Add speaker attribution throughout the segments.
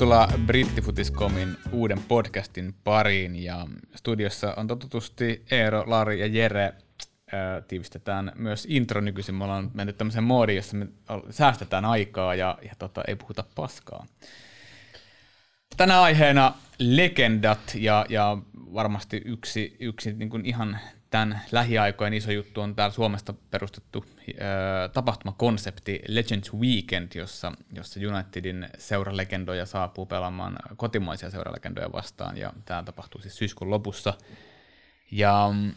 Speaker 1: Tervetuloa Brittifutiscomin uuden podcastin pariin ja studiossa on totutusti Eero, Lari ja Jere. Ää, tiivistetään myös intro nykyisin. Me ollaan mennyt tämmöiseen moodiin, jossa me säästetään aikaa ja, ja tota, ei puhuta paskaa. Tänä aiheena legendat ja, ja varmasti yksi, yksi niin kuin ihan tämän lähiaikojen iso juttu on täällä Suomesta perustettu äh, tapahtumakonsepti Legends Weekend, jossa, jossa Unitedin seuralegendoja saapuu pelaamaan kotimaisia seuralegendoja vastaan, ja tämä tapahtuu siis syyskuun lopussa. Ja mm,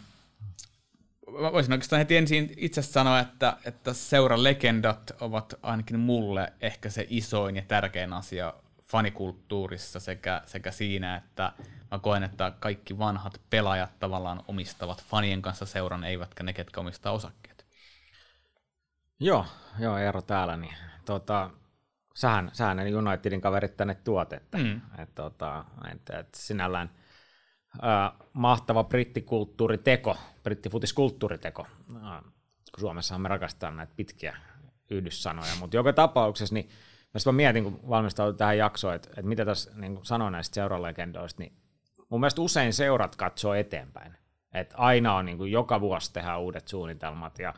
Speaker 1: voisin oikeastaan heti ensin itse sanoa, että, että seuralegendat ovat ainakin mulle ehkä se isoin ja tärkein asia fanikulttuurissa sekä, sekä siinä, että mä koen, että kaikki vanhat pelaajat tavallaan omistavat fanien kanssa seuran, eivätkä ne, ketkä omistaa osakkeet.
Speaker 2: Joo, joo Eero täällä. Niin, tota, sähän, sähän Unitedin kaverit tänne tuot, että, mm. et, tota, et, et sinällään ää, mahtava brittikulttuuriteko, brittifutiskulttuuriteko, kun Suomessahan me rakastetaan näitä pitkiä yhdyssanoja, mutta joka tapauksessa niin mä mietin, kun valmistauduin tähän jaksoon, että, että mitä tässä niin sanoin näistä seuralegendoista, niin mun mielestä usein seurat katsoo eteenpäin. Että aina on niin kuin joka vuosi tehdään uudet suunnitelmat ja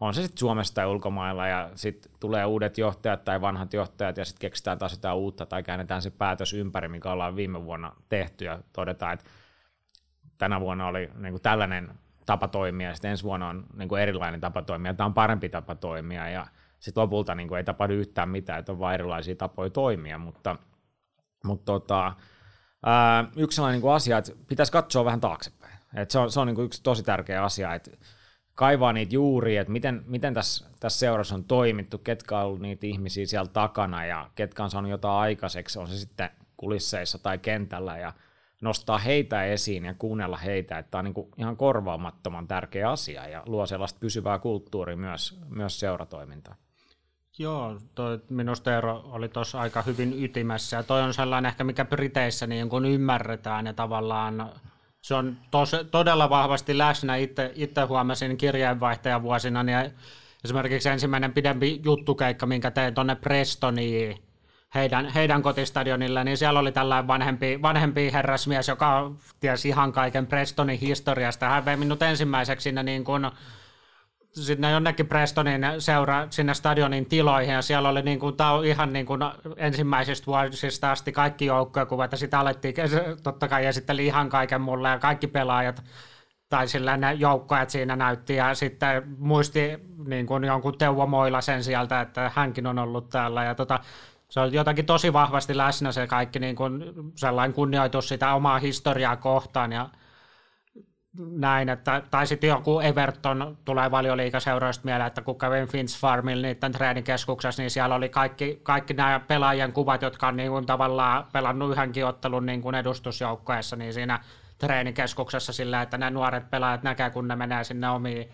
Speaker 2: on se sitten Suomessa tai ulkomailla ja sitten tulee uudet johtajat tai vanhat johtajat ja sitten keksitään taas jotain uutta tai käännetään se päätös ympäri, mikä ollaan viime vuonna tehty ja todetaan, että tänä vuonna oli niin kuin tällainen tapa toimia ja sitten ensi vuonna on niin kuin erilainen tapa toimia, tämä on parempi tapa toimia ja sitten lopulta niin kuin ei tapahdu yhtään mitään, että on vain erilaisia tapoja toimia, mutta, mutta tota, yksi sellainen niin asia, että pitäisi katsoa vähän taaksepäin. Et se on, se on niin yksi tosi tärkeä asia, että kaivaa niitä juuria, että miten, miten tässä, tässä seurassa on toimittu, ketkä on ollut niitä ihmisiä siellä takana ja ketkä on saanut jotain aikaiseksi, on se sitten kulisseissa tai kentällä ja nostaa heitä esiin ja kuunnella heitä, että tämä on niin kuin ihan korvaamattoman tärkeä asia ja luo sellaista pysyvää kulttuuria myös, myös seuratoimintaan.
Speaker 3: Joo, toi minusta Eero oli tuossa aika hyvin ytimessä ja toi on sellainen ehkä mikä Briteissä niin kun ymmärretään ja tavallaan se on tos, todella vahvasti läsnä. Itse, itse huomasin kirjeenvaihtajavuosina, niin esimerkiksi ensimmäinen pidempi juttukeikka, minkä tein tuonne Prestoniin, heidän, heidän kotistadionille, niin siellä oli tällainen vanhempi, vanhempi herrasmies, joka tiesi ihan kaiken Prestonin historiasta. Hän vei minut ensimmäiseksi sinne niin kuin sinne jonnekin Prestonin seura sinne stadionin tiloihin ja siellä oli niin kuin, tämä on ihan niin kuin ensimmäisistä vuosista asti kaikki joukkoja ja sitä alettiin, totta kai esitteli ihan kaiken mulle ja kaikki pelaajat tai sillä ne joukkoja siinä näytti ja sitten muisti niin kuin jonkun Teuvo Moila sen sieltä, että hänkin on ollut täällä ja tota, se on jotakin tosi vahvasti läsnä se kaikki niin kuin sellainen kunnioitus sitä omaa historiaa kohtaan ja näin, että, tai sitten joku Everton tulee valioliikaseuroista mieleen, että kun kävin Finns Farmilla niiden treenikeskuksessa, niin siellä oli kaikki, kaikki nämä pelaajien kuvat, jotka on niin kuin tavallaan pelannut yhdenkin ottelun niin kuin edustusjoukkoessa, niin siinä treenikeskuksessa sillä, että ne nuoret pelaajat näkee, kun ne menee sinne omiin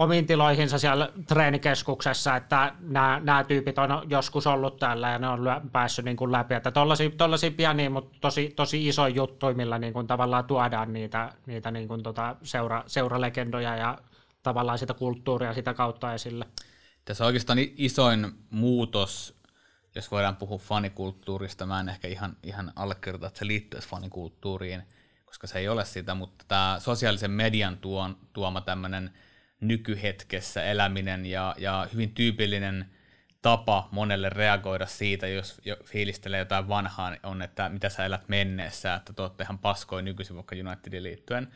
Speaker 3: omiin tiloihinsa siellä treenikeskuksessa, että nämä, nämä tyypit on joskus ollut täällä ja ne on päässyt niin kuin läpi. Että tollaisia, tollaisia pieniä, mutta tosi, tosi iso juttu, millä niin kuin tavallaan tuodaan niitä, niitä niin kuin tota seura, seuralegendoja ja tavallaan sitä kulttuuria sitä kautta esille.
Speaker 1: Tässä on oikeastaan isoin muutos, jos voidaan puhua fanikulttuurista. Mä en ehkä ihan, ihan allekirjoita, että se liittyisi fanikulttuuriin, koska se ei ole sitä, mutta tämä sosiaalisen median tuon, tuoma tämmöinen – nykyhetkessä eläminen ja, ja hyvin tyypillinen tapa monelle reagoida siitä, jos jo fiilistelee jotain vanhaa, on, että mitä sä elät menneessä, että te olette ihan paskoin nykyisin vaikka Unitedin liittyen.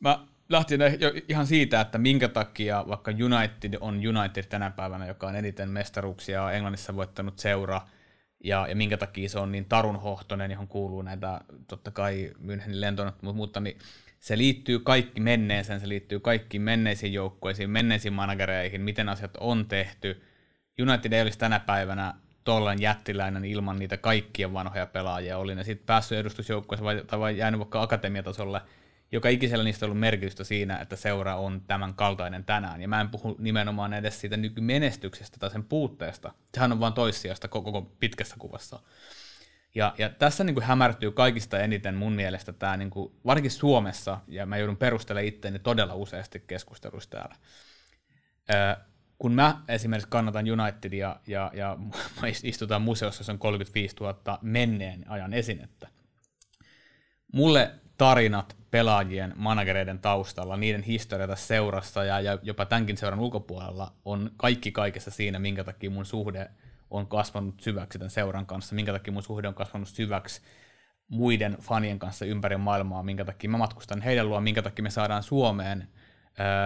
Speaker 1: Mä lähtin jo ihan siitä, että minkä takia vaikka United on United tänä päivänä, joka on eniten mestaruuksia Englannissa voittanut seura, ja, ja minkä takia se on niin tarunhohtoinen, johon kuuluu näitä totta kai Münchenin lentonut, mutta niin se liittyy kaikki menneeseen, se liittyy kaikkiin menneisiin joukkueisiin, menneisiin managereihin, miten asiat on tehty. United ei olisi tänä päivänä tollan jättiläinen ilman niitä kaikkia vanhoja pelaajia. Oli ne sitten päässyt edustusjoukkueeseen vai, tai vai jäänyt vaikka akatemiatasolle. Joka ikisellä niistä on ollut merkitystä siinä, että seura on tämän kaltainen tänään. Ja mä en puhu nimenomaan edes siitä nykymenestyksestä tai sen puutteesta. Sehän on vain toissijasta koko, koko pitkässä kuvassa. Ja, ja tässä niin kuin hämärtyy kaikista eniten mun mielestä tämä, niin kuin, varsinkin Suomessa, ja mä joudun perustelemaan itseäni todella useasti keskusteluissa täällä. kun mä esimerkiksi kannatan Unitedia ja, ja istutaan museossa, jossa on 35 000 menneen ajan esinettä, mulle tarinat pelaajien, managereiden taustalla, niiden historia seurassa ja, ja jopa tämänkin seuran ulkopuolella on kaikki kaikessa siinä, minkä takia mun suhde on kasvanut syväksi tämän seuran kanssa, minkä takia mun suhde on kasvanut syväksi muiden fanien kanssa ympäri maailmaa, minkä takia mä matkustan heidän luo, minkä takia me saadaan Suomeen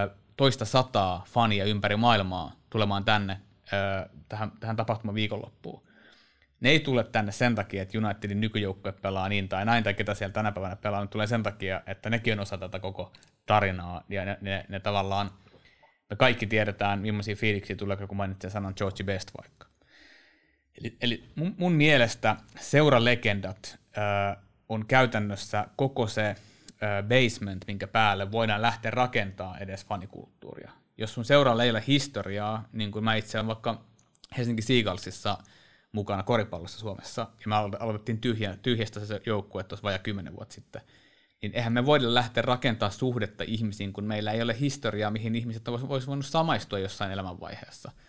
Speaker 1: ö, toista sataa fania ympäri maailmaa tulemaan tänne ö, tähän, tähän tapahtuman viikonloppuun. Ne ei tule tänne sen takia, että Unitedin nykyjoukkue pelaa niin tai näin, tai ketä siellä tänä päivänä pelaa, ne tulee sen takia, että nekin on osa tätä koko tarinaa, ja ne, ne, ne tavallaan, me kaikki tiedetään, millaisia fiiliksiä tulee, kun mainitsen sanan George Best vaikka. Eli, eli mun, mun mielestä seuralegendat äh, on käytännössä koko se äh, basement, minkä päälle voidaan lähteä rakentaa edes fanikulttuuria. Jos sun seuralla ei ole historiaa, niin kuin mä itse olen vaikka Helsinki Seagalsissa mukana koripallossa Suomessa, ja me aloitettiin tyhjä, tyhjästä se joukkue tuossa vajaa kymmenen vuotta sitten, niin eihän me voida lähteä rakentaa suhdetta ihmisiin, kun meillä ei ole historiaa, mihin ihmiset olisivat voinut samaistua jossain elämänvaiheessa –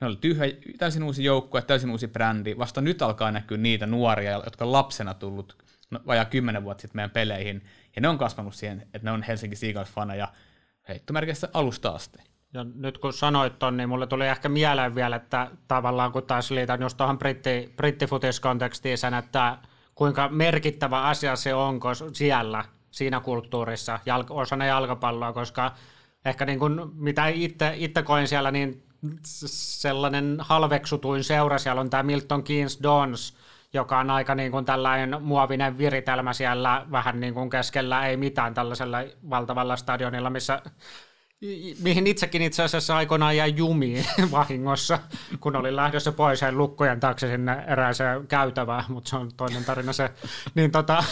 Speaker 1: ne oli tyhjä, täysin uusi joukkue, täysin uusi brändi. Vasta nyt alkaa näkyä niitä nuoria, jotka on lapsena tullut no, vajaa kymmenen vuotta sitten meidän peleihin. Ja ne on kasvanut siihen, että ne on Helsinki Seagulls-faneja heittomerkissä alusta asti.
Speaker 3: Ja nyt kun sanoit ton, niin mulle tuli ehkä mieleen vielä, että tavallaan kun taas liitän just tuohon britti, brittifutiskontekstiin sen, että kuinka merkittävä asia se on siellä, siinä kulttuurissa, jalk- osana jalkapalloa, koska ehkä niin kuin, mitä itse, itse koin siellä, niin sellainen halveksutuin seura siellä on tämä Milton Keynes Dons, joka on aika niin kuin tällainen muovinen viritelmä siellä vähän niin kuin keskellä ei mitään tällaisella valtavalla stadionilla, missä mihin itsekin itse asiassa aikoinaan jäi jumiin vahingossa, kun olin lähdössä pois ja lukkojen taakse sinne erääseen käytävään, mutta se on toinen tarina se. Niin tota,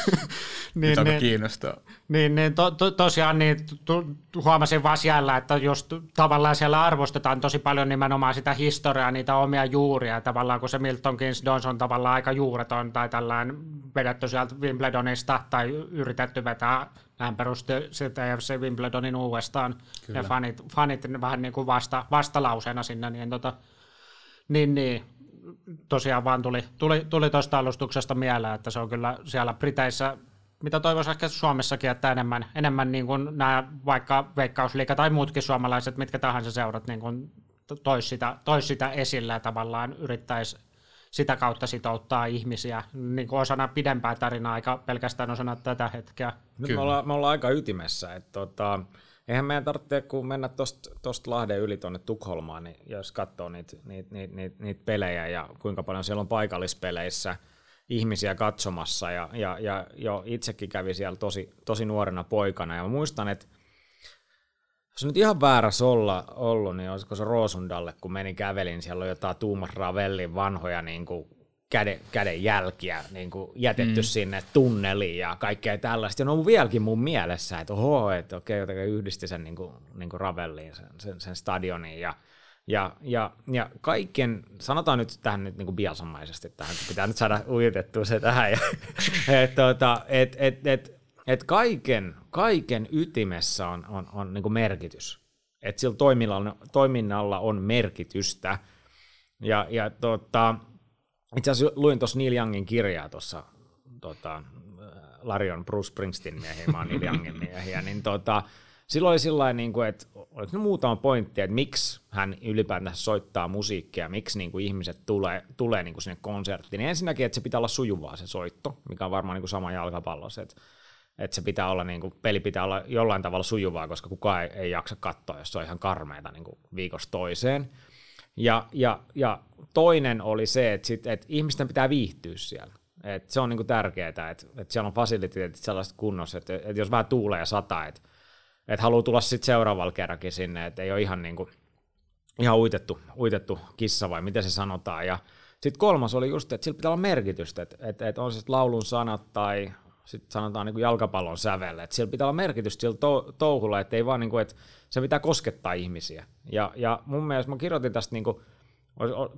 Speaker 1: niin, niin, kiinnostaa.
Speaker 3: Niin, niin to, to, tosiaan niin, tu, huomasin vaan siellä, että just tavallaan siellä arvostetaan tosi paljon nimenomaan sitä historiaa, niitä omia juuria, tavallaan kun se Milton Keynes Dons on tavallaan aika juureton tai tällainen vedetty sieltä Wimbledonista tai yritetty vetää hän perusti sitten FC Wimbledonin uudestaan, Kyllä. ja fanit, fanit vähän niin kuin vasta, vastalauseena sinne, niin, tota, niin, niin tosiaan vaan tuli, tuli, tuli tuosta alustuksesta mieleen, että se on kyllä siellä Briteissä, mitä toivoisi ehkä Suomessakin, että enemmän, enemmän niin kuin nämä vaikka Veikkausliika tai muutkin suomalaiset, mitkä tahansa seurat niin kuin tois sitä, tois sitä esille ja tavallaan yrittäisi sitä kautta sitouttaa ihmisiä niin kuin osana pidempää tarinaa, aika pelkästään osana tätä hetkeä.
Speaker 2: Nyt me ollaan, me ollaan aika ytimessä. Että tota, eihän meidän tarvitse, kun mennä tuosta Lahden yli tuonne Tukholmaan, niin jos katsoo niitä niit, niit, niit, niit pelejä ja kuinka paljon siellä on paikallispeleissä ihmisiä katsomassa ja, ja, ja jo itsekin kävi siellä tosi, tosi nuorena poikana ja mä muistan, että jos nyt ihan väärässä olla, ollut, niin olisiko se Roosundalle, kun meni kävelin, siellä on jotain Tuumas Ravellin vanhoja niin kuin käden, käden jälkiä niin kuin jätetty mm. sinne tunneliin ja kaikkea tällaista. Ja ne on vieläkin mun mielessä, että oho, että okei, okay, yhdisti sen niin kuin, niin kuin Ravelliin, sen, sen, sen stadionin ja ja, ja, ja kaiken, sanotaan nyt tähän nyt niin kuin biasamaisesti tähän, kun pitää nyt saada ujutettua se tähän. että tota, et, et, et, et kaiken, kaiken ytimessä on, on, on niin merkitys. Että sillä toiminnalla, toiminnalla on merkitystä. Ja, ja tota, itse asiassa luin tuossa Neil Youngin kirjaa tuossa tota, Larion Bruce Springsteen miehiä, mä oon Neil Youngin miehiä, niin tota, silloin oli sillä niin kuin, että oliko ne muutama pointti, että miksi hän ylipäätään soittaa musiikkia, miksi niin kuin ihmiset tulee, tulee niin kuin sinne konserttiin. Ensinnäkin, että se pitää olla sujuvaa se soitto, mikä on varmaan niin kuin sama jalkapallossa, että että se pitää olla, niin kuin, peli pitää olla jollain tavalla sujuvaa, koska kukaan ei, ei jaksa katsoa, jos se on ihan karmeita niin kuin viikosta toiseen. Ja, ja, ja toinen oli se, että, sit, että ihmisten pitää viihtyä siellä. Et se on niin kuin tärkeää, että, että siellä on fasiliteetit sellaiset kunnossa, että, että jos vähän tuulee ja sataa, että, että haluaa tulla sitten seuraavalla kerrakin sinne, että ei ole ihan, niin kuin, ihan uitettu, uitettu kissa vai miten se sanotaan. Ja sitten kolmas oli just, että sillä pitää olla merkitystä, että, että, että on se laulun sanat tai sitten sanotaan niin kuin jalkapallon sävelle, että siellä pitää olla merkitystä sillä to- touhulla, että ei vaan niin kuin, että se pitää koskettaa ihmisiä. Ja, ja mun mielestä mä kirjoitin tästä niin kuin,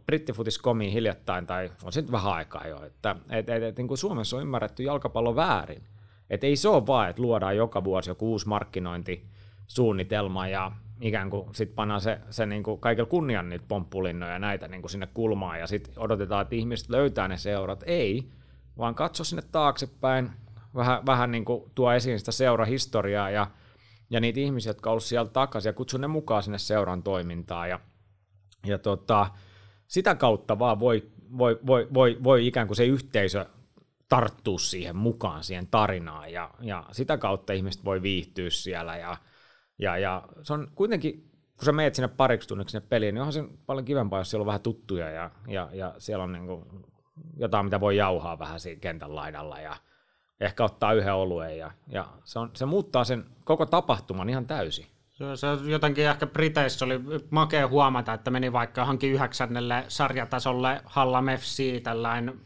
Speaker 2: brittifutis.comiin hiljattain, tai on se nyt vähän aikaa jo, että et, et, et, niin kuin Suomessa on ymmärretty jalkapallo väärin. Että ei se ole vaan, että luodaan joka vuosi joku uusi markkinointisuunnitelma ja, ikään kuin sit pannaan se, se niin kuin kaikilla kunnian niitä pomppulinnoja ja näitä niin kuin sinne kulmaan ja sitten odotetaan, että ihmiset löytää ne seurat. Ei, vaan katso sinne taaksepäin, vähän, vähän niin kuin tuo esiin sitä seurahistoriaa ja, ja niitä ihmisiä, jotka on sieltä takaisin ja kutsu ne mukaan sinne seuran toimintaan ja, ja tota, sitä kautta vaan voi, voi, voi, voi, voi ikään kuin se yhteisö tarttua siihen mukaan, siihen tarinaan ja, ja sitä kautta ihmiset voi viihtyä siellä ja, ja, ja se on kuitenkin, kun sä meet sinne pariksi tunniksi sinne peliin, niin onhan se paljon kivempaa, jos siellä on vähän tuttuja ja, ja, ja siellä on niin kuin jotain, mitä voi jauhaa vähän siinä kentän laidalla ja ehkä ottaa yhden oluen ja, ja se, on, se muuttaa sen koko tapahtuman ihan täysin.
Speaker 3: Se jotenkin ehkä Briteissä oli makea huomata, että meni vaikka johonkin yhdeksännelle sarjatasolle Hallam FC, tällainen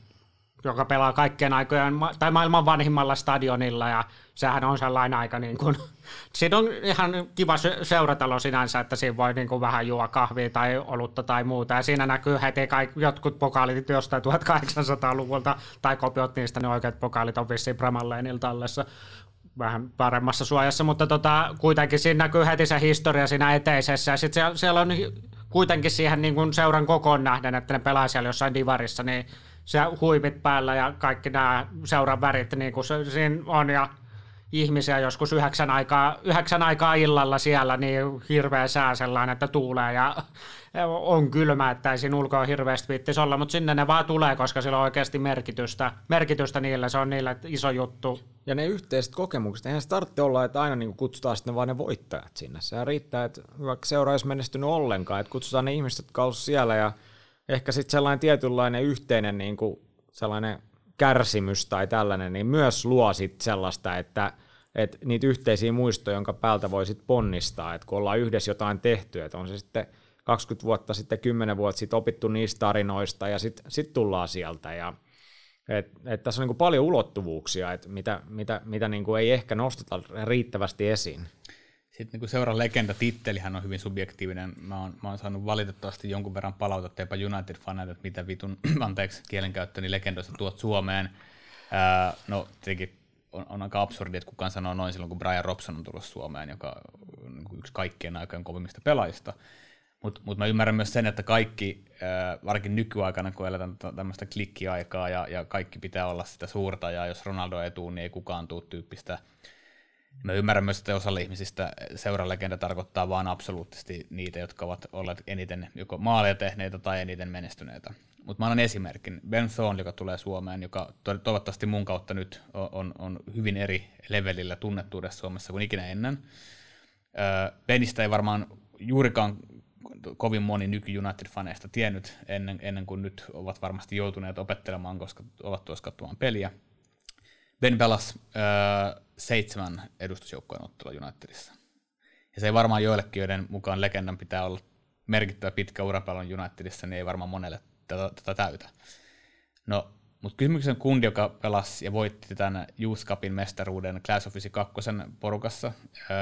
Speaker 3: joka pelaa kaikkien aikojen, tai maailman vanhimmalla stadionilla, ja sehän on sellainen aika, niin kuin, siinä on ihan kiva seuratalo sinänsä, että siinä voi niin kuin vähän juo kahvia tai olutta tai muuta, ja siinä näkyy heti kaikki, jotkut pokaalit jostain 1800-luvulta, tai kopiot niistä, ne oikeat pokaalit on vissiin Bramalleenilla tallessa, vähän paremmassa suojassa, mutta tota, kuitenkin siinä näkyy heti se historia siinä eteisessä, ja sitten siellä, siellä on kuitenkin siihen niin kuin seuran kokoon nähden, että ne pelaa siellä jossain divarissa, niin se huivit päällä ja kaikki nämä seuran värit, niin kuin se siinä on, ja ihmisiä joskus yhdeksän aikaa, yhdeksän aikaa illalla siellä, niin hirveä sää sellainen, että tuulee ja on kylmä, että ei siinä ulkoa hirveästi viittisi olla, mutta sinne ne vaan tulee, koska sillä on oikeasti merkitystä, merkitystä niille, se on niille iso juttu.
Speaker 2: Ja ne yhteiset kokemukset, eihän se tarvitse olla, että aina niin kutsutaan sitten vaan ne voittajat sinne. Sehän riittää, että vaikka seura olisi menestynyt ollenkaan, että kutsutaan ne ihmiset, jotka siellä ja ehkä sitten sellainen tietynlainen yhteinen niin kuin sellainen kärsimys tai tällainen, niin myös luo sit sellaista, että, että niitä yhteisiä muistoja, jonka päältä voi sit ponnistaa, että kun ollaan yhdessä jotain tehty, että on se sitten 20 vuotta sitten, 10 vuotta sitten opittu niistä tarinoista ja sitten sit tullaan sieltä ja et, et tässä on niin paljon ulottuvuuksia, että mitä, mitä, mitä niin ei ehkä nosteta riittävästi esiin.
Speaker 1: Sitten niin seuran legenda-tittelihän on hyvin subjektiivinen. Mä oon, mä oon saanut valitettavasti jonkun verran palautetta jopa United-faneilta, että mitä vitun, anteeksi kielenkäyttöni legendoista tuot Suomeen. Ää, no tietenkin on, on aika absurdi, että kukaan sanoo noin silloin, kun Brian Robson on tullut Suomeen, joka on niin yksi kaikkien aikojen kovimmista pelaajista. Mutta mut mä ymmärrän myös sen, että kaikki, ää, varsinkin nykyaikana, kun eletään tämmöistä klikkiaikaa ja, ja kaikki pitää olla sitä suurta, ja jos Ronaldo ei niin ei kukaan tuu tyyppistä Mä ymmärrän myös, että osalla ihmisistä seuralegenda tarkoittaa vain absoluuttisesti niitä, jotka ovat olleet eniten joko maaleja tehneitä tai eniten menestyneitä. Mutta mä annan esimerkin. Ben Thorne, joka tulee Suomeen, joka toivottavasti mun kautta nyt on, on hyvin eri levelillä tunnettuudessa Suomessa kuin ikinä ennen. Benistä ei varmaan juurikaan kovin moni nyky United-faneista tiennyt ennen, ennen kuin nyt ovat varmasti joutuneet opettelemaan, koska ovat tuossa katsomaan peliä. Ben pelasi äh, seitsemän edustusjoukkojen ottelua Unitedissa. Ja se ei varmaan joillekin, joiden mukaan legendan pitää olla merkittävä pitkä urapelon Unitedissa, niin ei varmaan monelle tätä, tätä täytä. No, mutta kysymyksen kundi, joka pelasi ja voitti tämän Youth Cupin mestaruuden Class of 2 porukassa. Öö,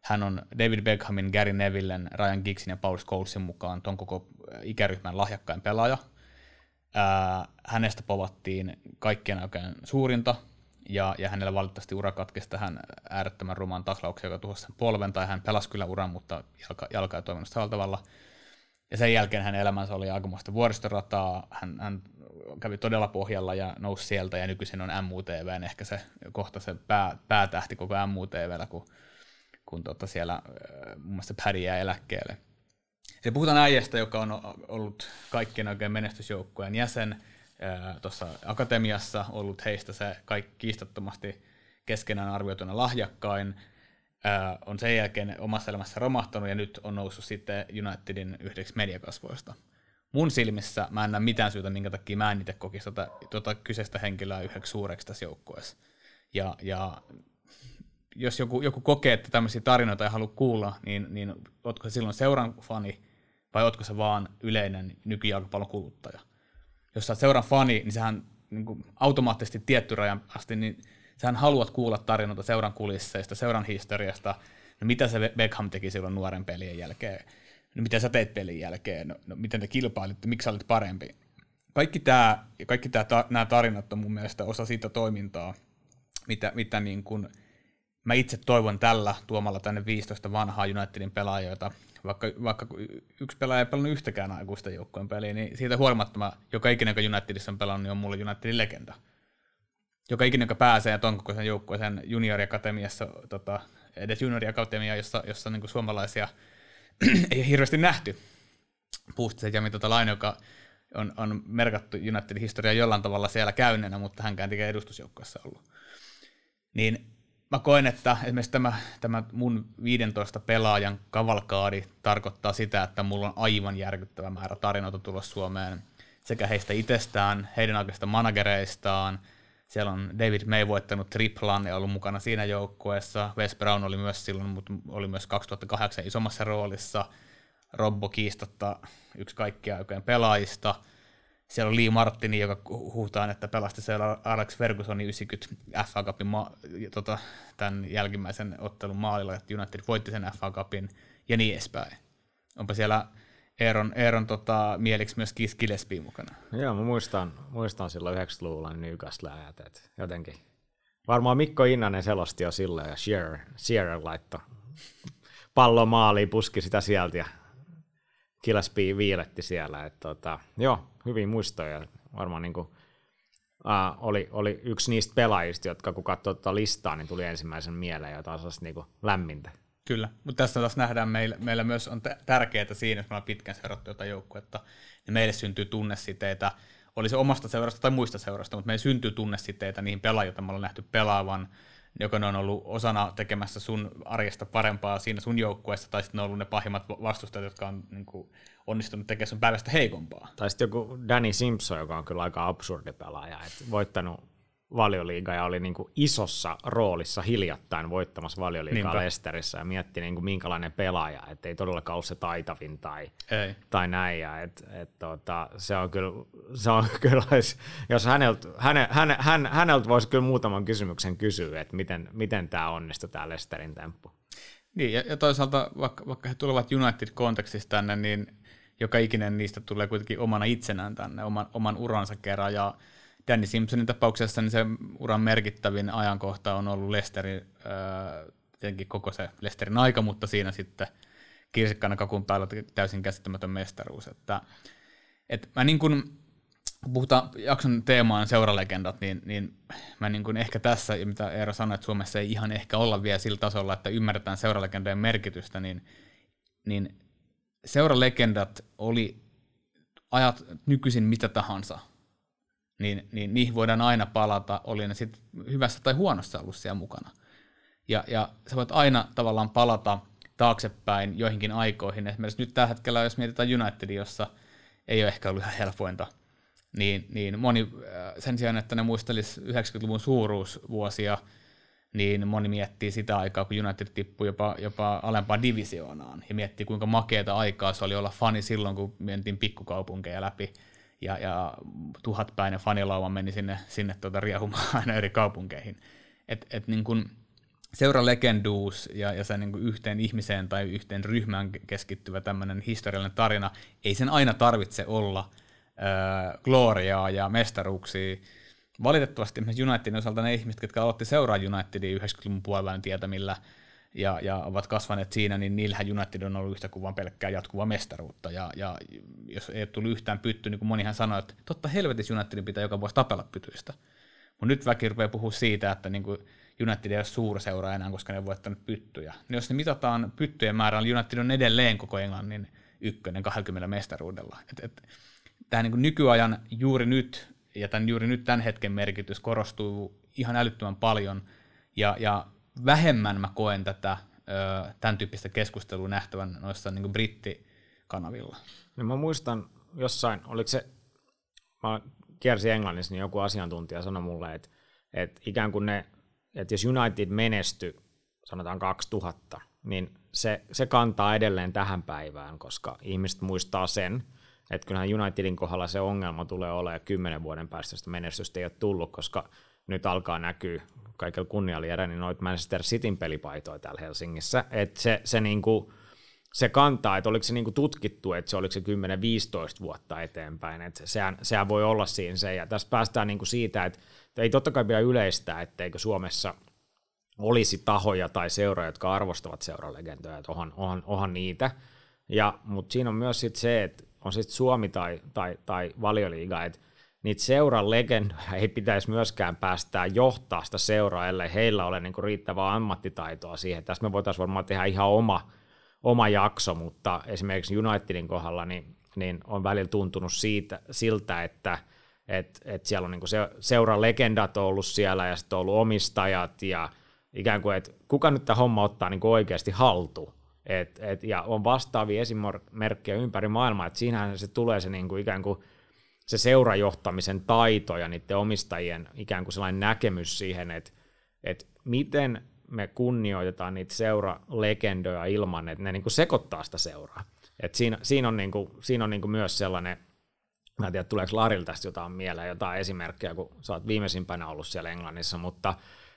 Speaker 1: hän on David Beckhamin, Gary Nevillen, Ryan Giggsin ja Paul Scholesin mukaan ton koko ikäryhmän lahjakkain pelaaja. Öö, hänestä povattiin kaikkien aikojen suurinta ja, ja hänellä valitettavasti ura katkesi tähän äärettömän rumaan taklauksen, joka tuhosi polven, tai hän pelasi kyllä uran, mutta jalka, jalka ei toiminut samalla tavalla. Ja sen jälkeen hänen elämänsä oli aikamoista vuoristorataa, hän, hän kävi todella pohjalla ja nousi sieltä, ja nykyisin on MUTV, ehkä se kohta se pää, päätähti koko MUTVllä, kun, kun tota siellä äh, Päri jää eläkkeelle. Ja puhutaan äijästä, joka on ollut kaikkien oikein menestysjoukkojen jäsen, tuossa akatemiassa ollut heistä se kaikki kiistattomasti keskenään arvioituna lahjakkain, on sen jälkeen omassa elämässä romahtanut ja nyt on noussut sitten Unitedin yhdeksi mediakasvoista. Mun silmissä mä en näe mitään syytä, minkä takia mä en itse kokisi tota, tota kyseistä henkilöä yhdeksi suureksi tässä joukkueessa. Ja, ja jos joku, joku kokee, että tämmöisiä tarinoita ei halua kuulla, niin, niin ootko se silloin seuran fani vai ootko se vaan yleinen nykyjalkapallon kuluttaja? Jos sä oot seuran fani, niin sähän niin kuin automaattisesti tietty rajan asti, niin sähän haluat kuulla tarinoita seuran kulisseista, seuran historiasta, no mitä se Beckham teki silloin nuoren pelien jälkeen, no mitä sä teit pelin jälkeen, no, no miten te kilpailitte, miksi sä olit parempi. Kaikki tämä, kaikki tämä, nämä tarinat on mun mielestä osa siitä toimintaa, mitä, mitä niin kuin mä itse toivon tällä tuomalla tänne 15 vanhaa Unitedin pelaajia, vaikka, vaikka yksi pelaaja ei pelannut yhtäkään aikuisten joukkojen peliä, niin siitä huolimatta joka ikinen, joka Unitedissa on pelannut, niin on mulle Unitedin legenda. Joka ikinen, joka pääsee ton kokoisen joukkueen junioriakatemiassa, tota, edes junioriakatemia, jossa, jossa niin suomalaisia ei hirveästi nähty. Puustisen Jami tota Laine, joka on, on merkattu Unitedin historiaa jollain tavalla siellä käynneenä, mutta hänkään tekee edustusjoukkoissa ollut. Niin mä koen, että esimerkiksi tämä, tämä mun 15 pelaajan kavalkaadi tarkoittaa sitä, että mulla on aivan järkyttävä määrä tarinoita tulossa Suomeen sekä heistä itsestään, heidän aikaisista managereistaan. Siellä on David May voittanut triplan ja ollut mukana siinä joukkueessa. Wes Brown oli myös silloin, mutta oli myös 2008 isommassa roolissa. Robbo kiistatta yksi kaikkia aikojen pelaajista – siellä on Lee Martini, joka huutaa, että pelasti siellä Alex Fergusonin 90 FA Cupin ma- tota, tämän jälkimmäisen ottelun maalilla, että United voitti sen FA Cupin ja niin edespäin. Onpa siellä Eeron, Eeron tota, mieliksi myös Keith Gillespie mukana.
Speaker 2: Joo, mä muistan, muistan silloin 90-luvulla Newcastle-ajat, että jotenkin varmaan Mikko Innanen selosti jo silloin ja Shearer, Shearer laittoi pallo maaliin, puski sitä sieltä ja Gillespie viiletti siellä. Että tota, joo, hyvin muistoja. Varmaan niin kuin, uh, oli, oli yksi niistä pelaajista, jotka kun katsoi tuota listaa, niin tuli ensimmäisen mieleen ja taas niin lämmintä.
Speaker 1: Kyllä, mutta tässä taas nähdään, meillä, meillä myös on tärkeää siinä, että me ollaan pitkän seurattu jotain joukkuetta, niin meille syntyy tunnesiteitä, oli se omasta seurasta tai muista seurasta, mutta meillä syntyy tunnesiteitä niihin pelaajille, joita me ollaan nähty pelaavan, joko ne on ollut osana tekemässä sun arjesta parempaa siinä sun joukkueessa, tai sitten ne on ollut ne pahimmat vastustajat, jotka on niin kuin, onnistunut tekemään sun päivästä heikompaa.
Speaker 2: Tai sitten joku Danny Simpson, joka on kyllä aika absurdi pelaaja, että voittanut valioliiga ja oli niin kuin isossa roolissa hiljattain voittamassa valioliigaa Lesterissä ja mietti niin kuin minkälainen pelaaja, että ei todellakaan ole se taitavin tai, ei. tai näin. Ja et, et, tota, se on kyllä, se on kyllä jos häneltä, häne, häne, hän, häneltä voisi kyllä muutaman kysymyksen kysyä, että miten, miten tämä onnistui tämä Lesterin temppu.
Speaker 1: Niin, ja, ja toisaalta vaikka, vaikka he tulevat United-kontekstista tänne, niin joka ikinen niistä tulee kuitenkin omana itsenään tänne, oman, oman uransa kerran, ja Danny Simpsonin tapauksessa niin se uran merkittävin ajankohta on ollut Lesterin, äh, tietenkin koko se Lesterin aika, mutta siinä sitten kirsikkana kakun päällä täysin käsittämätön mestaruus. Että, et mä niin kun, kun puhutaan jakson teemaan seuralegendat, niin, niin mä niin kun ehkä tässä, mitä Eero sanoi, että Suomessa ei ihan ehkä olla vielä sillä tasolla, että ymmärretään seuralegendojen merkitystä, niin, niin seuralegendat oli ajat nykyisin mitä tahansa, niin, niin niihin voidaan aina palata, oli ne sitten hyvässä tai huonossa ollut siellä mukana. Ja, ja sä voit aina tavallaan palata taaksepäin joihinkin aikoihin. Esimerkiksi nyt tällä hetkellä, jos mietitään Unitedin, jossa ei ole ehkä ollut ihan helpointa, niin, niin moni äh, sen sijaan, että ne muistelisi 90-luvun suuruusvuosia, niin moni miettii sitä aikaa, kun United tippui jopa, jopa alempaan divisioonaan, ja miettii, kuinka makeata aikaa se oli olla fani silloin, kun mentiin pikkukaupunkeja läpi, ja, ja tuhatpäinen fanilauma meni sinne, sinne tuota riehumaan aina eri kaupunkeihin. Et, et niin kun seura legenduus ja, ja se niin yhteen ihmiseen tai yhteen ryhmään keskittyvä tämmöinen historiallinen tarina, ei sen aina tarvitse olla äh, gloriaa ja mestaruuksia. Valitettavasti Unitedin osalta ne ihmiset, jotka aloitti seuraa Unitedin 90-luvun puolella tietämillä, ja, ja ovat kasvaneet siinä, niin niillähän United on ollut yhtä kuin pelkkää jatkuvaa mestaruutta. Ja, ja jos ei tullut yhtään pytty, niin kuin monihan sanoi, että totta helvetis Unitedin pitää joka vuosi tapella pytyistä. Mutta nyt väki rupeaa puhua siitä, että niin kuin United ei ole suurseura enää, koska ne on voittanut pyttyjä. Niin jos ne mitataan pyttyjen niin United on edelleen koko Englannin ykkönen 20 mestaruudella. Et, et, tämä niin nykyajan juuri nyt ja tämän juuri nyt tämän hetken merkitys korostuu ihan älyttömän paljon. Ja, ja vähemmän mä koen tätä ö, tämän tyyppistä keskustelua nähtävän noissa niin brittikanavilla.
Speaker 2: No mä muistan jossain, oliko se, mä kiersin Englannissa, niin joku asiantuntija sanoi mulle, että, että ikään kuin ne, että jos United menesty, sanotaan 2000, niin se, se kantaa edelleen tähän päivään, koska ihmiset muistaa sen, että kyllähän Unitedin kohdalla se ongelma tulee olemaan kymmenen vuoden päästä, josta menestystä ei ole tullut, koska nyt alkaa näkyä kaikella kunnialla jäädä, niin noita Manchester Cityn pelipaitoja täällä Helsingissä. että se, se, niinku, se kantaa, että oliko se niinku tutkittu, että se oliko se 10-15 vuotta eteenpäin. Että sehän, sehän voi olla siinä se. Ja tässä päästään niinku siitä, että ei totta kai pidä yleistää, etteikö Suomessa olisi tahoja tai seuroja, jotka arvostavat seuralegendoja, että onhan, onhan, onhan niitä. Ja, mutta siinä on myös sit se, että on sitten Suomi tai, tai, tai valioliiga, että niitä seuran legendoja ei pitäisi myöskään päästää johtaa sitä seuraa, ellei heillä ole niinku riittävää ammattitaitoa siihen. Tässä me voitaisiin varmaan tehdä ihan oma, oma jakso, mutta esimerkiksi Unitedin kohdalla niin, niin on välillä tuntunut siitä, siltä, että et, et siellä on niinku se, seuran legendat ollut siellä ja sitten on ollut omistajat ja ikään kuin, että kuka nyt tämä homma ottaa niinku oikeasti haltuun. Et, et, ja on vastaavia esimerkkejä ympäri maailmaa, että siinähän se tulee se niinku ikään kuin se seurajohtamisen taito ja niiden omistajien ikään kuin sellainen näkemys siihen, että, että miten me kunnioitetaan niitä seuralegendoja ilman, että ne niin kuin sekoittaa sitä seuraa. Et siinä, siinä on, niin kuin, siinä on niin kuin myös sellainen, mä en tiedä tuleeko Larilla tästä jotain mieleen, jotain esimerkkejä, kun sä oot viimeisimpänä ollut siellä Englannissa, mutta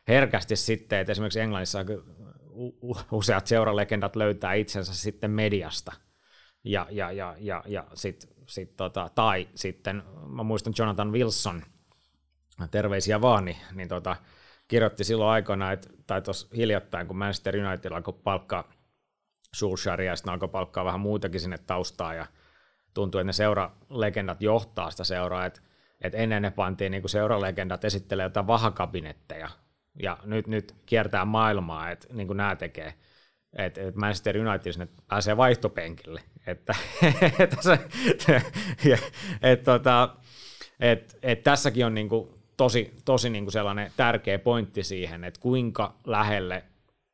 Speaker 2: herkästi sitten, että esimerkiksi Englannissa useat seuralegendat löytää itsensä sitten mediasta, ja, ja, ja, ja, ja sit, sit tota, tai sitten, mä muistan Jonathan Wilson, terveisiä vaan, niin, niin tota, kirjoitti silloin aikana, että, tai tuossa hiljattain, kun Manchester United alkoi palkkaa Solskjaeria, ja sitten alkoi palkkaa vähän muutakin sinne taustaa, ja tuntuu, että ne seuralegendat johtaa sitä seuraa, että, että ennen ne pantiin niin seuralegendat esittelee jotain vahakabinetteja, ja nyt, nyt kiertää maailmaa, että niin kuin nämä tekee, että, että Manchester United sinne pääsee vaihtopenkille, että, että, se, että, tota, että, että tässäkin on niin kuin tosi, tosi niin kuin sellainen tärkeä pointti siihen, että kuinka lähelle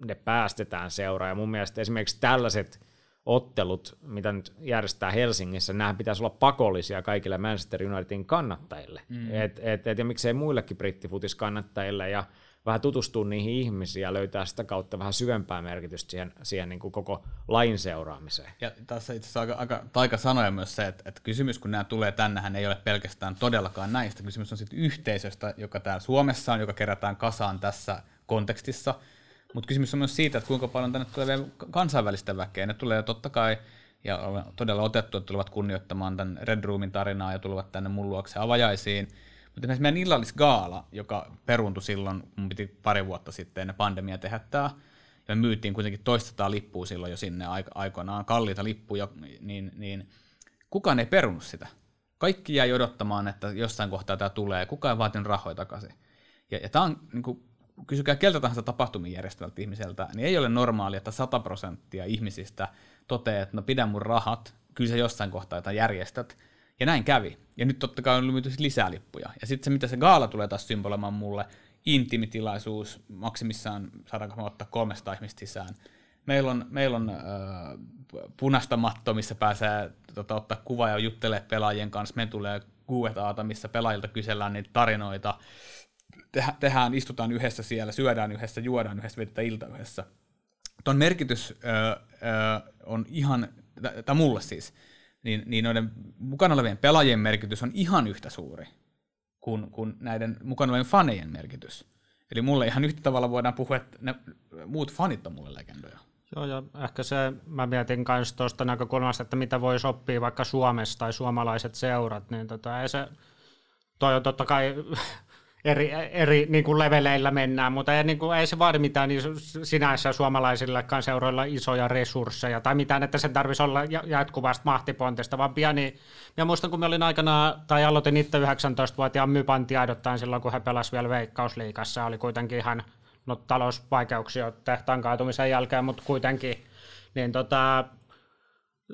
Speaker 2: ne päästetään seuraa. Ja mun mielestä esimerkiksi tällaiset ottelut, mitä nyt järjestetään Helsingissä, nämä pitäisi olla pakollisia kaikille Manchester Unitedin kannattajille. Mm. Et, et, et, ja miksei muillekin brittifutis-kannattajille. Ja vähän tutustua niihin ihmisiin ja löytää sitä kautta vähän syvempää merkitystä siihen, siihen niin kuin koko lain seuraamiseen.
Speaker 1: Ja tässä itse asiassa aika, aika taika sanoja myös se, että, että kysymys kun nämä tulee tännehän ei ole pelkästään todellakaan näistä. Kysymys on sitten yhteisöstä, joka täällä Suomessa on, joka kerätään kasaan tässä kontekstissa. Mutta kysymys on myös siitä, että kuinka paljon tänne tulee vielä kansainvälistä väkeä. Ne tulee totta kai ja on todella otettu, että tulevat kunnioittamaan tämän Red Roomin tarinaa ja tulevat tänne mun luokse avajaisiin. Mutta esimerkiksi meidän illallisgaala, joka peruuntui silloin, mun piti pari vuotta sitten ennen pandemia tehdä tämä, ja me myytiin kuitenkin toistetaan lippua silloin jo sinne aikoinaan, kalliita lippuja, niin, niin kukaan ei perunut sitä. Kaikki jäi odottamaan, että jossain kohtaa tämä tulee, kukaan ei vaatinut rahoja takaisin. Ja, ja tämä on, niin kuin, kysykää keltä tahansa tapahtumia järjestävältä ihmiseltä, niin ei ole normaalia, että 100 prosenttia ihmisistä toteaa, että no pidä mun rahat, kyllä se jossain kohtaa jotain järjestät, ja näin kävi. Ja nyt totta kai on myyty lisää lippuja. Ja sitten se, mitä se gaala tulee taas symboloimaan mulle, intimitilaisuus, maksimissaan saadaanko me ottaa 300 ihmistä sisään. Meillä on, meillä on äh, punaista mattoa, missä pääsee tota, ottaa kuva ja juttelee pelaajien kanssa. Me tulee Q&Ata, missä pelaajilta kysellään niitä tarinoita. Tehdään, tehdään, istutaan yhdessä siellä, syödään yhdessä, juodaan yhdessä, vietetään ilta yhdessä. Tuon merkitys äh, äh, on ihan, tai mulle siis, niin, niin noiden mukana olevien pelaajien merkitys on ihan yhtä suuri kuin, kuin näiden mukana olevien fanejen merkitys. Eli mulle ihan yhtä tavalla voidaan puhua, että ne muut fanit on mulle legendoja.
Speaker 3: Joo, ja ehkä se, mä mietin myös tuosta näkökulmasta, että mitä voi oppia vaikka Suomessa tai suomalaiset seurat, niin tota, ei se, toi on totta kai eri, eri niin kuin leveleillä mennään, mutta ei, niin kuin, ei se vaadi mitään niin sinänsä suomalaisillekaan seuroilla isoja resursseja tai mitään, että sen tarvitsisi olla jatkuvasta mahtipontista, vaan pieni. Ja muistan, kun mä olin aikana, tai aloitin itse 19-vuotiaan Mypan tiedottain silloin, kun he pelasivat vielä Veikkausliikassa, oli kuitenkin ihan no, talousvaikeuksia tehtaan kaatumisen jälkeen, mutta kuitenkin, niin tota,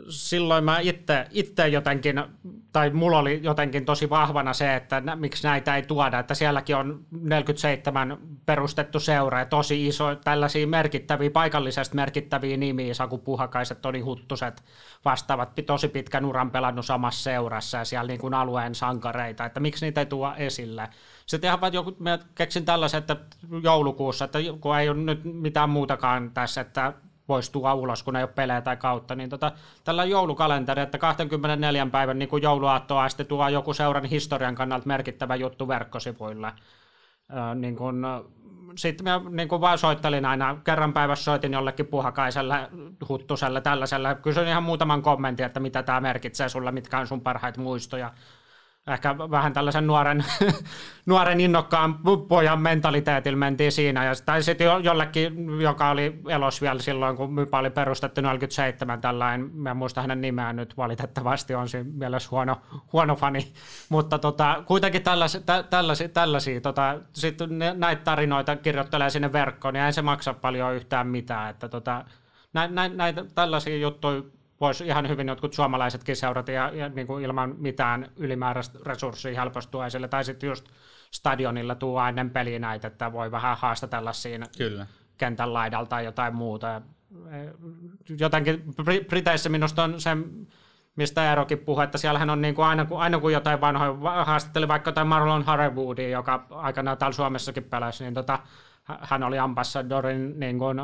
Speaker 3: silloin mä itse, itse jotenkin, tai mulla oli jotenkin tosi vahvana se, että nä, miksi näitä ei tuoda, että sielläkin on 47 perustettu seura ja tosi iso, tällaisia merkittäviä, paikallisesti merkittäviä nimiä, Saku Puhakaiset, Toni Huttuset, vastaavat tosi pitkän uran pelannut samassa seurassa ja siellä niin kuin alueen sankareita, että miksi niitä ei tuo esille. Sitten ihan joku, mä keksin tällaisen, että joulukuussa, että kun ei ole nyt mitään muutakaan tässä, että voisi tuoda ulos, kun ei ole pelejä tai kautta, niin tota, tällä joulukalenteri, että 24 päivän niin kuin jouluaattoa asti tuo joku seuran historian kannalta merkittävä juttu verkkosivuille. niin kun, sitten mä niin kun vaan soittelin aina, kerran päivässä soitin jollekin puhakaiselle, huttuselle, tällaiselle, kysyin ihan muutaman kommentin, että mitä tämä merkitsee sulle, mitkä on sun parhaita muistoja. Ehkä vähän tällaisen nuoren, nuoren innokkaan pojan mentaliteetillä mentiin siinä. Ja, tai sitten jollekin, joka oli elos vielä silloin, kun Mypa oli perustettu 47 tällainen, mä muista hänen nimeään nyt valitettavasti, on siinä mielessä huono, huono fani. Mutta tota, kuitenkin tällaisia, tä, tällaisia, tällaisia tota, sitten näitä tarinoita kirjoittelee sinne verkkoon, niin ei se maksa paljon yhtään mitään. Että tota, näitä, näitä tällaisia juttuja voisi ihan hyvin jotkut suomalaisetkin seurata ja, ja niin kuin ilman mitään ylimääräistä resurssia helpostua esille. Tai sitten just stadionilla tuo ennen peliä näitä, että voi vähän haastatella siinä Kyllä. kentän laidalta tai jotain muuta. E, jotenkin Briteissä minusta on se, mistä Eerokin puhui, että siellähän on niin kuin aina, kun, aina kun jotain vanhoja, haastatteli vaikka jotain Marlon Harrowoodia, joka aikanaan täällä Suomessakin pelasi, niin tota, hän oli ambassadorin niin kuin,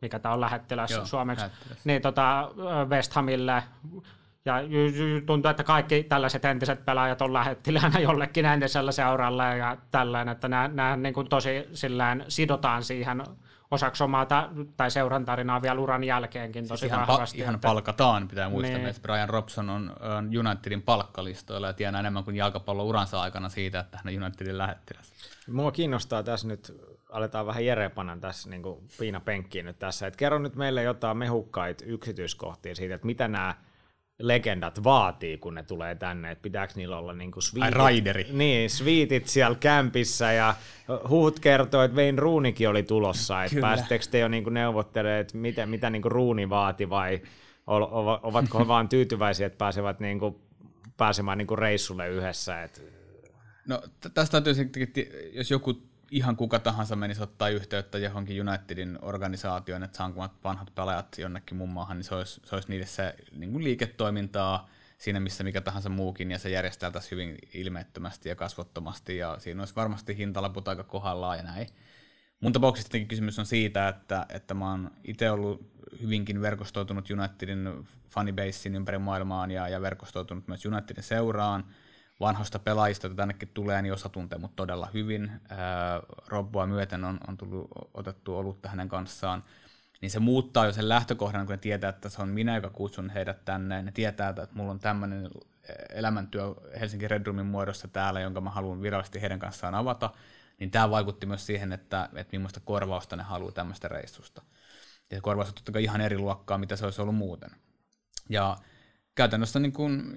Speaker 3: mikä tämä on lähettiläs Joo, suomeksi, lähettiläs. niin tota West Hamille ja tuntuu, että kaikki tällaiset entiset pelaajat on lähettiläänä jollekin entisellä seuralla ja tällainen, että nämä, nämä niin kuin tosi sillään sidotaan siihen osaksi omaa ta- tai seuran tarinaa vielä uran jälkeenkin tosi siis
Speaker 1: ihan
Speaker 3: vahvasti.
Speaker 1: Pa- ihan että... palkataan, pitää muistaa, niin. että Brian Robson on, on Unitedin palkkalistoilla ja tienaa enemmän kuin jalkapallon uransa aikana siitä, että hän on Unitedin lähettiläs.
Speaker 2: Mua kiinnostaa tässä nyt aletaan vähän jerepanan tässä niin kuin piina penkkiin nyt tässä. Et kerro nyt meille jotain mehukkaita yksityiskohtia siitä, että mitä nämä legendat vaatii, kun ne tulee tänne, että pitääkö niillä olla niin kuin
Speaker 1: sviitit, raideri.
Speaker 2: Niin, sviitit siellä kämpissä ja huut kertoo, että Vein Ruunikin oli tulossa, että päästekö te jo niin kuin neuvottelemaan, että mitä, mitä niin kuin Ruuni vaati vai ovatko he vaan tyytyväisiä, että pääsevät niin kuin, pääsemään niin kuin reissulle yhdessä, että
Speaker 1: No tästä täytyy, jos joku ihan kuka tahansa menisi ottaa yhteyttä johonkin Unitedin organisaatioon, että saanko vanhat pelaajat jonnekin muun maahan, niin se olisi, se olisi niille se niin kuin liiketoimintaa siinä, missä mikä tahansa muukin, ja se järjesteltäisiin hyvin ilmeettömästi ja kasvottomasti, ja siinä olisi varmasti hintalaput aika kohdallaan ja näin. Mun tapauksessa kysymys on siitä, että, että mä oon itse ollut hyvinkin verkostoitunut Unitedin fanibasein ympäri maailmaan ja, ja verkostoitunut myös Unitedin seuraan, vanhoista pelaajista, joita tännekin tulee, niin osa tuntee mut todella hyvin. Robboa myöten on, on tullut otettu olutta hänen kanssaan. Niin se muuttaa jo sen lähtökohdan, kun ne tietää, että se on minä, joka kutsun heidät tänne. Ne tietää, että mulla on tämmöinen elämäntyö Helsingin Red Roomin muodossa täällä, jonka mä haluan virallisesti heidän kanssaan avata. Niin tämä vaikutti myös siihen, että, että millaista korvausta ne haluaa tämmöistä reissusta. Ja se korvaus on totta kai ihan eri luokkaa, mitä se olisi ollut muuten. Ja käytännössä niin kun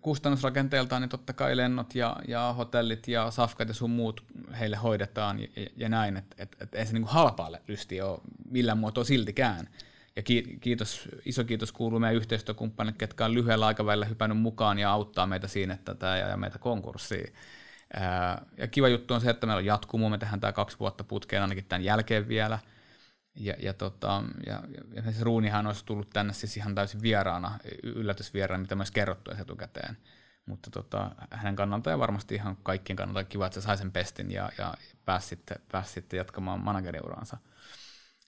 Speaker 1: kustannusrakenteeltaan niin totta kai lennot ja, ja hotellit ja safkat ja sun muut heille hoidetaan ja, ja näin, että et, et ei se niin halpaalle lysti ole millään muotoa siltikään. Ja kiitos, iso kiitos kuuluu meidän yhteistyökumppanille, ketkä on lyhyellä aikavälillä hypännyt mukaan ja auttaa meitä siinä, että tämä ja meitä konkurssiin. Ja kiva juttu on se, että meillä on jatkumo, me tehdään tämä kaksi vuotta putkeen ainakin tämän jälkeen vielä – ja, ja, tota, ja, ja se Ruunihan olisi tullut tänne siis ihan täysin vieraana, yllätysvieraana, mitä myös kerrottu etukäteen. Mutta tota, hänen kannalta ja varmasti ihan kaikkien kannalta kiva, että se sai sen pestin ja, ja pääsi, sitten, pääsi sitten jatkamaan manageriuraansa.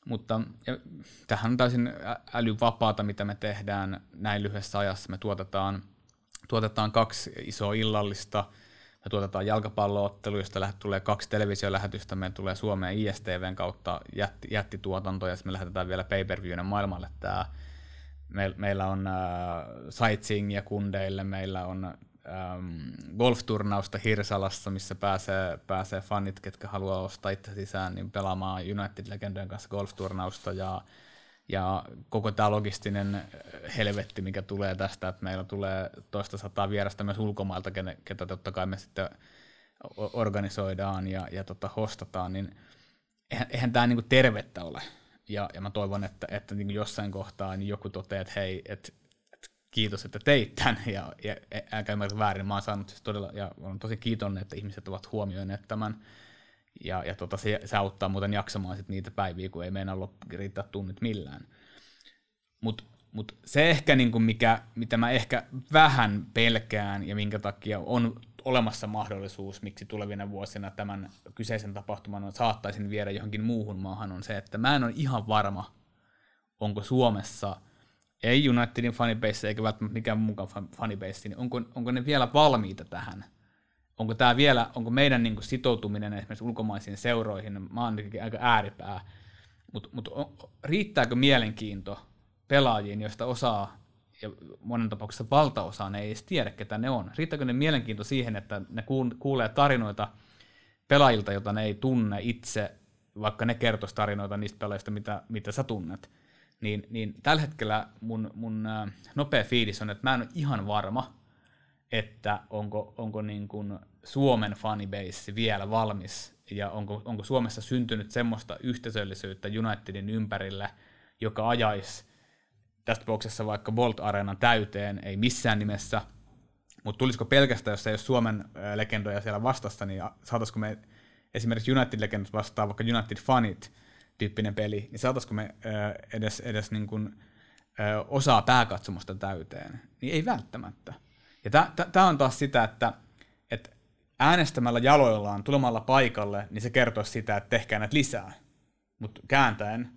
Speaker 1: Mutta ja, tähän on täysin älyvapaata, mitä me tehdään näin lyhyessä ajassa. Me tuotetaan, tuotetaan kaksi isoa illallista – me tuotetaan jalkapalloottelu, josta tulee kaksi televisiolähetystä, meillä tulee Suomeen ISTVn kautta jätti, jättituotanto, ja me lähetetään vielä pay per maailmalle tämä. Me, meillä on äh, sightseeingia kundeille, meillä on ähm, golfturnausta Hirsalassa, missä pääsee, pääsee fanit, ketkä haluaa ostaa itse sisään, niin pelaamaan United-legendojen kanssa golfturnausta, ja ja koko tämä logistinen äh, helvetti, mikä tulee tästä, että meillä tulee toista sataa vierasta myös ulkomailta, ketä totta kai me sitten organisoidaan ja, ja tota, hostataan, niin eihän, eihän tämä niinku tervettä ole. Ja, ja mä toivon, että, että niinku jossain kohtaa niin joku toteaa, että hei, että et kiitos, että teit tämän, ja, ja älkää ymmärrä väärin, mä oon saanut siis todella, ja olen tosi kiitollinen, että ihmiset ovat huomioineet tämän, ja, ja tota, se, se, auttaa muuten jaksamaan sit niitä päiviä, kun ei meinaa riittää tunnit millään. Mutta mut se ehkä, niinku mikä, mitä mä ehkä vähän pelkään ja minkä takia on olemassa mahdollisuus, miksi tulevina vuosina tämän kyseisen tapahtuman saattaisin viedä johonkin muuhun maahan, on se, että mä en ole ihan varma, onko Suomessa, ei Unitedin fanibase eikä välttämättä mikään mukaan fanibase, niin onko, onko ne vielä valmiita tähän – onko tämä vielä, onko meidän niin kuin sitoutuminen esimerkiksi ulkomaisiin seuroihin, mä oon aika ääripää, mutta mut riittääkö mielenkiinto pelaajiin, joista osaa ja monen tapauksessa valtaosa ne ei edes tiedä, ketä ne on. Riittääkö ne mielenkiinto siihen, että ne kuulee tarinoita pelaajilta, joita ne ei tunne itse, vaikka ne kertoisi tarinoita niistä pelaajista, mitä, mitä sä tunnet. Niin, niin tällä hetkellä mun, mun nopea fiilis on, että mä en ole ihan varma, että onko, onko niin kuin Suomen fanibase vielä valmis ja onko, onko Suomessa syntynyt semmoista yhteisöllisyyttä Unitedin ympärille, joka ajaisi tässä tapauksessa vaikka Bolt Areenan täyteen, ei missään nimessä, mutta tulisiko pelkästään, jos ei ole Suomen legendoja siellä vastassa, niin saataisiko me esimerkiksi United-legendat vastaan vaikka United-fanit tyyppinen peli, niin saataisiko me edes, edes niin kuin, osaa pääkatsomusta täyteen? Niin ei välttämättä. Ja tämä on taas sitä, että, että äänestämällä jaloillaan, tulemalla paikalle, niin se kertoo sitä, että tehkää näitä lisää. Mutta kääntäen,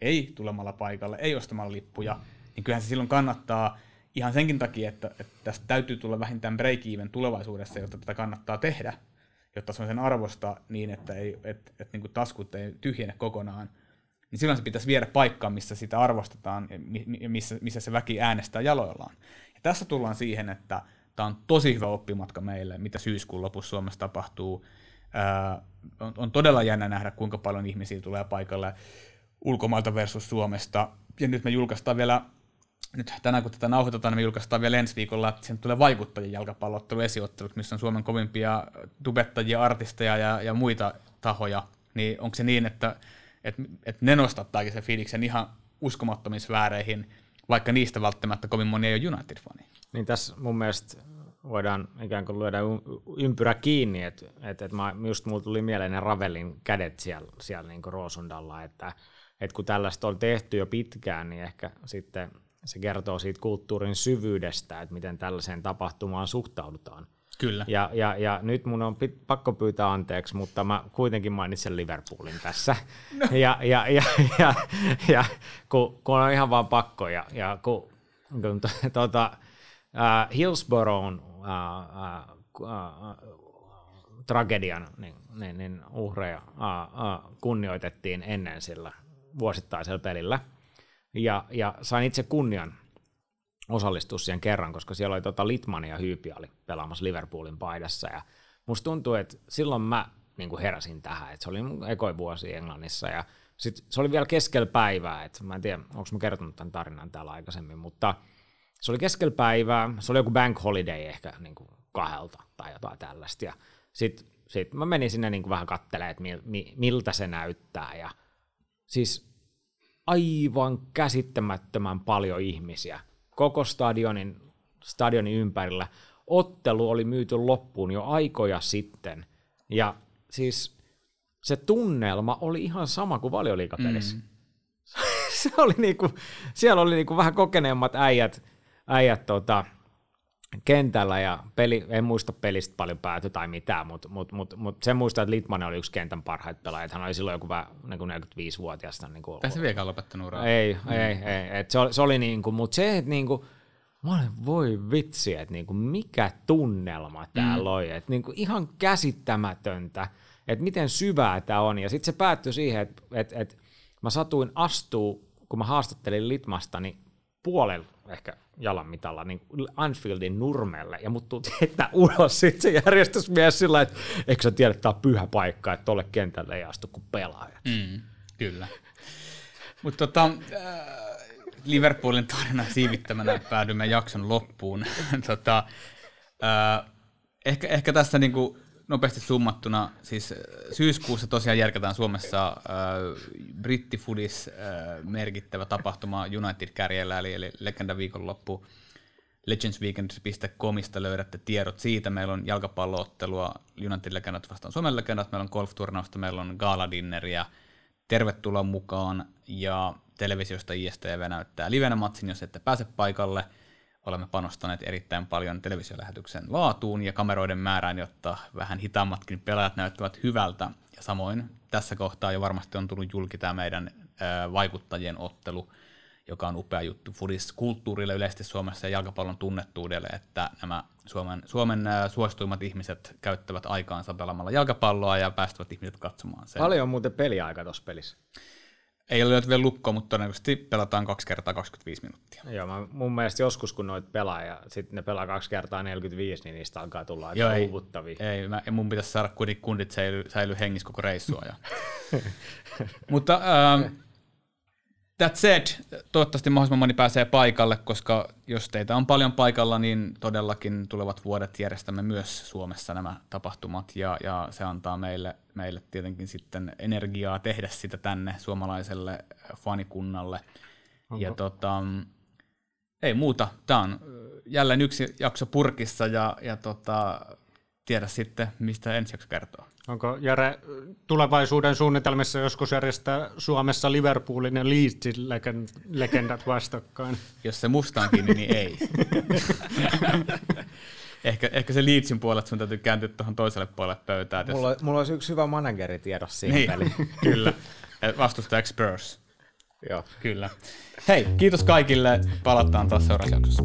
Speaker 1: ei tulemalla paikalle, ei ostamalla lippuja, niin kyllähän se silloin kannattaa ihan senkin takia, että, että tästä täytyy tulla vähintään break-even tulevaisuudessa, jotta tätä kannattaa tehdä, jotta se on sen arvosta niin, että, ei, että, että niin kuin taskut ei tyhjene kokonaan, niin silloin se pitäisi viedä paikkaan, missä sitä arvostetaan ja missä, missä se väki äänestää jaloillaan. Tässä tullaan siihen, että tämä on tosi hyvä oppimatka meille, mitä syyskuun lopussa Suomessa tapahtuu. Ää, on, on todella jännä nähdä, kuinka paljon ihmisiä tulee paikalle ulkomailta versus Suomesta. Ja nyt me julkaistaan vielä, nyt tänään kun tätä nauhoitetaan, niin me julkaistaan vielä ensi viikolla, että sen tulee vaikuttajien jalkapallottelu esiottelut, missä on Suomen kovimpia tubettajia, artisteja ja, ja muita tahoja. Niin onko se niin, että, että, että ne nostattaakin sen fiiliksen ihan uskomattomiin sfääreihin, vaikka niistä välttämättä kovin moni ei ole United-fani?
Speaker 2: Niin tässä mun mielestä voidaan ikään kuin lyödä ympyrä kiinni, että et, et mä, just mulla tuli mieleen ne Ravelin kädet siellä, siellä niin Roosundalla, että et kun tällaista on tehty jo pitkään, niin ehkä sitten se kertoo siitä kulttuurin syvyydestä, että miten tällaiseen tapahtumaan suhtaudutaan.
Speaker 1: Kyllä.
Speaker 2: Ja, ja, ja nyt mun on pit, pakko pyytää anteeksi, mutta mä kuitenkin mainitsen Liverpoolin tässä. No. Ja, ja, ja, ja, ja kun, kun on ihan vaan pakko, ja, ja kun, kun tuota, uh, Hillsboroughn uh, uh, uh, tragedian niin, niin, niin uhreja uh, uh, kunnioitettiin ennen sillä vuosittaisella pelillä. Ja, ja sain itse kunnian osallistua siihen kerran, koska siellä oli tota Litman ja Hyypi oli pelaamassa Liverpoolin paidassa. Ja musta tuntuu, että silloin mä niin kuin heräsin tähän, että se oli mun ekoi vuosi Englannissa. Ja sit se oli vielä keskellä päivää, että mä en tiedä, onko mä kertonut tämän tarinan täällä aikaisemmin, mutta se oli keskellä päivää, se oli joku bank holiday ehkä niin kuin kahdelta tai jotain tällaista. Ja sitten sit mä menin sinne niin kuin vähän kattelemaan, että miltä se näyttää. Ja siis aivan käsittämättömän paljon ihmisiä koko stadionin, stadionin ympärillä. Ottelu oli myyty loppuun jo aikoja sitten, ja siis se tunnelma oli ihan sama kuin valioliikapelissä. Mm. se oli niinku, siellä oli niinku vähän kokeneemmat äijät, äijät tota, kentällä ja peli, en muista pelistä paljon pääty tai mitään, mutta mut, mut, mut sen muistaa, että Litmanen oli yksi kentän parhaita pelaajia. Hän oli silloin joku vähän niin kuin 45-vuotias. Niin kuin,
Speaker 1: Tässä vieläkään lopettanut uraa.
Speaker 2: Ei, mm. ei, ei. Et se, oli, se oli niin kuin, mutta se, että niin kuin, mä olin, voi vitsi, että niin kuin, mikä tunnelma täällä mm. oli. Että niin kuin, ihan käsittämätöntä, että miten syvää tämä on. Ja sitten se päättyi siihen, että, että, että mä satuin astuu, kun mä haastattelin Litmasta, niin puolella ehkä jalan mitalla niin Anfieldin nurmelle, ja mut heittää ulos sitten se järjestysmies sillä että eikö sä tiedä, että tämä on pyhä paikka, että tolle kentälle ei astu kuin pelaajat.
Speaker 1: Mm, kyllä. Mutta tota, äh, Liverpoolin tarina siivittämänä päädymme jakson loppuun. tota, äh, ehkä, ehkä tässä niinku nopeasti summattuna, siis äh, syyskuussa tosiaan järkätään Suomessa äh, brittifudis äh, merkittävä tapahtuma United-kärjellä, eli, eli Legenda viikonloppu. legendsweekend.comista löydätte tiedot siitä. Meillä on jalkapalloottelua United Legendat vastaan Suomen Legendat, meillä on golfturnausta, meillä on gaaladinneria. Tervetuloa mukaan ja televisiosta ISTV näyttää livenä matsin, jos ette pääse paikalle – olemme panostaneet erittäin paljon televisiolähetyksen laatuun ja kameroiden määrään, jotta vähän hitaammatkin pelaajat näyttävät hyvältä. Ja samoin tässä kohtaa jo varmasti on tullut julki tämä meidän vaikuttajien ottelu, joka on upea juttu Fudis-kulttuurille yleisesti Suomessa ja jalkapallon tunnettuudelle, että nämä Suomen, Suomen suosituimmat ihmiset käyttävät aikaansa pelaamalla jalkapalloa ja päästävät ihmiset katsomaan sen.
Speaker 2: Paljon on muuten peliaika tuossa pelissä?
Speaker 1: Ei ole vielä lukkoa, mutta todennäköisesti pelataan kaksi kertaa 25 minuuttia.
Speaker 2: Joo, mä, mun mielestä joskus kun noit pelaa ja sitten ne pelaa kaksi kertaa 45, niin niistä alkaa tulla aika Joo, uuvuttavia.
Speaker 1: Ei, ei mä, mun pitäisi saada kuitenkin kundit säily, säily hengissä koko reissua. Ja. mutta ähm, That said, toivottavasti mahdollisimman moni pääsee paikalle, koska jos teitä on paljon paikalla, niin todellakin tulevat vuodet järjestämme myös Suomessa nämä tapahtumat, ja, ja se antaa meille, meille tietenkin sitten energiaa tehdä sitä tänne suomalaiselle fanikunnalle. Onko? Ja tota, ei muuta, tämä on jälleen yksi jakso purkissa, ja, ja tota, tiedä sitten, mistä ensi jakso kertoo.
Speaker 3: Onko Jare tulevaisuuden suunnitelmissa joskus järjestää Suomessa Liverpoolin ja Leedsin legendat vastakkain?
Speaker 1: Jos se musta on kiinni, niin ei. ehkä, ehkä se Leedsin puolella sun täytyy kääntyä tuohon toiselle puolelle pöytää.
Speaker 2: Mulla, jos... mulla olisi yksi hyvä manageri tiedossa siihen niin,
Speaker 1: Kyllä. Vastustaja Spurs. Joo. Kyllä. Hei, kiitos kaikille. Palataan taas seuraavassa jaksossa.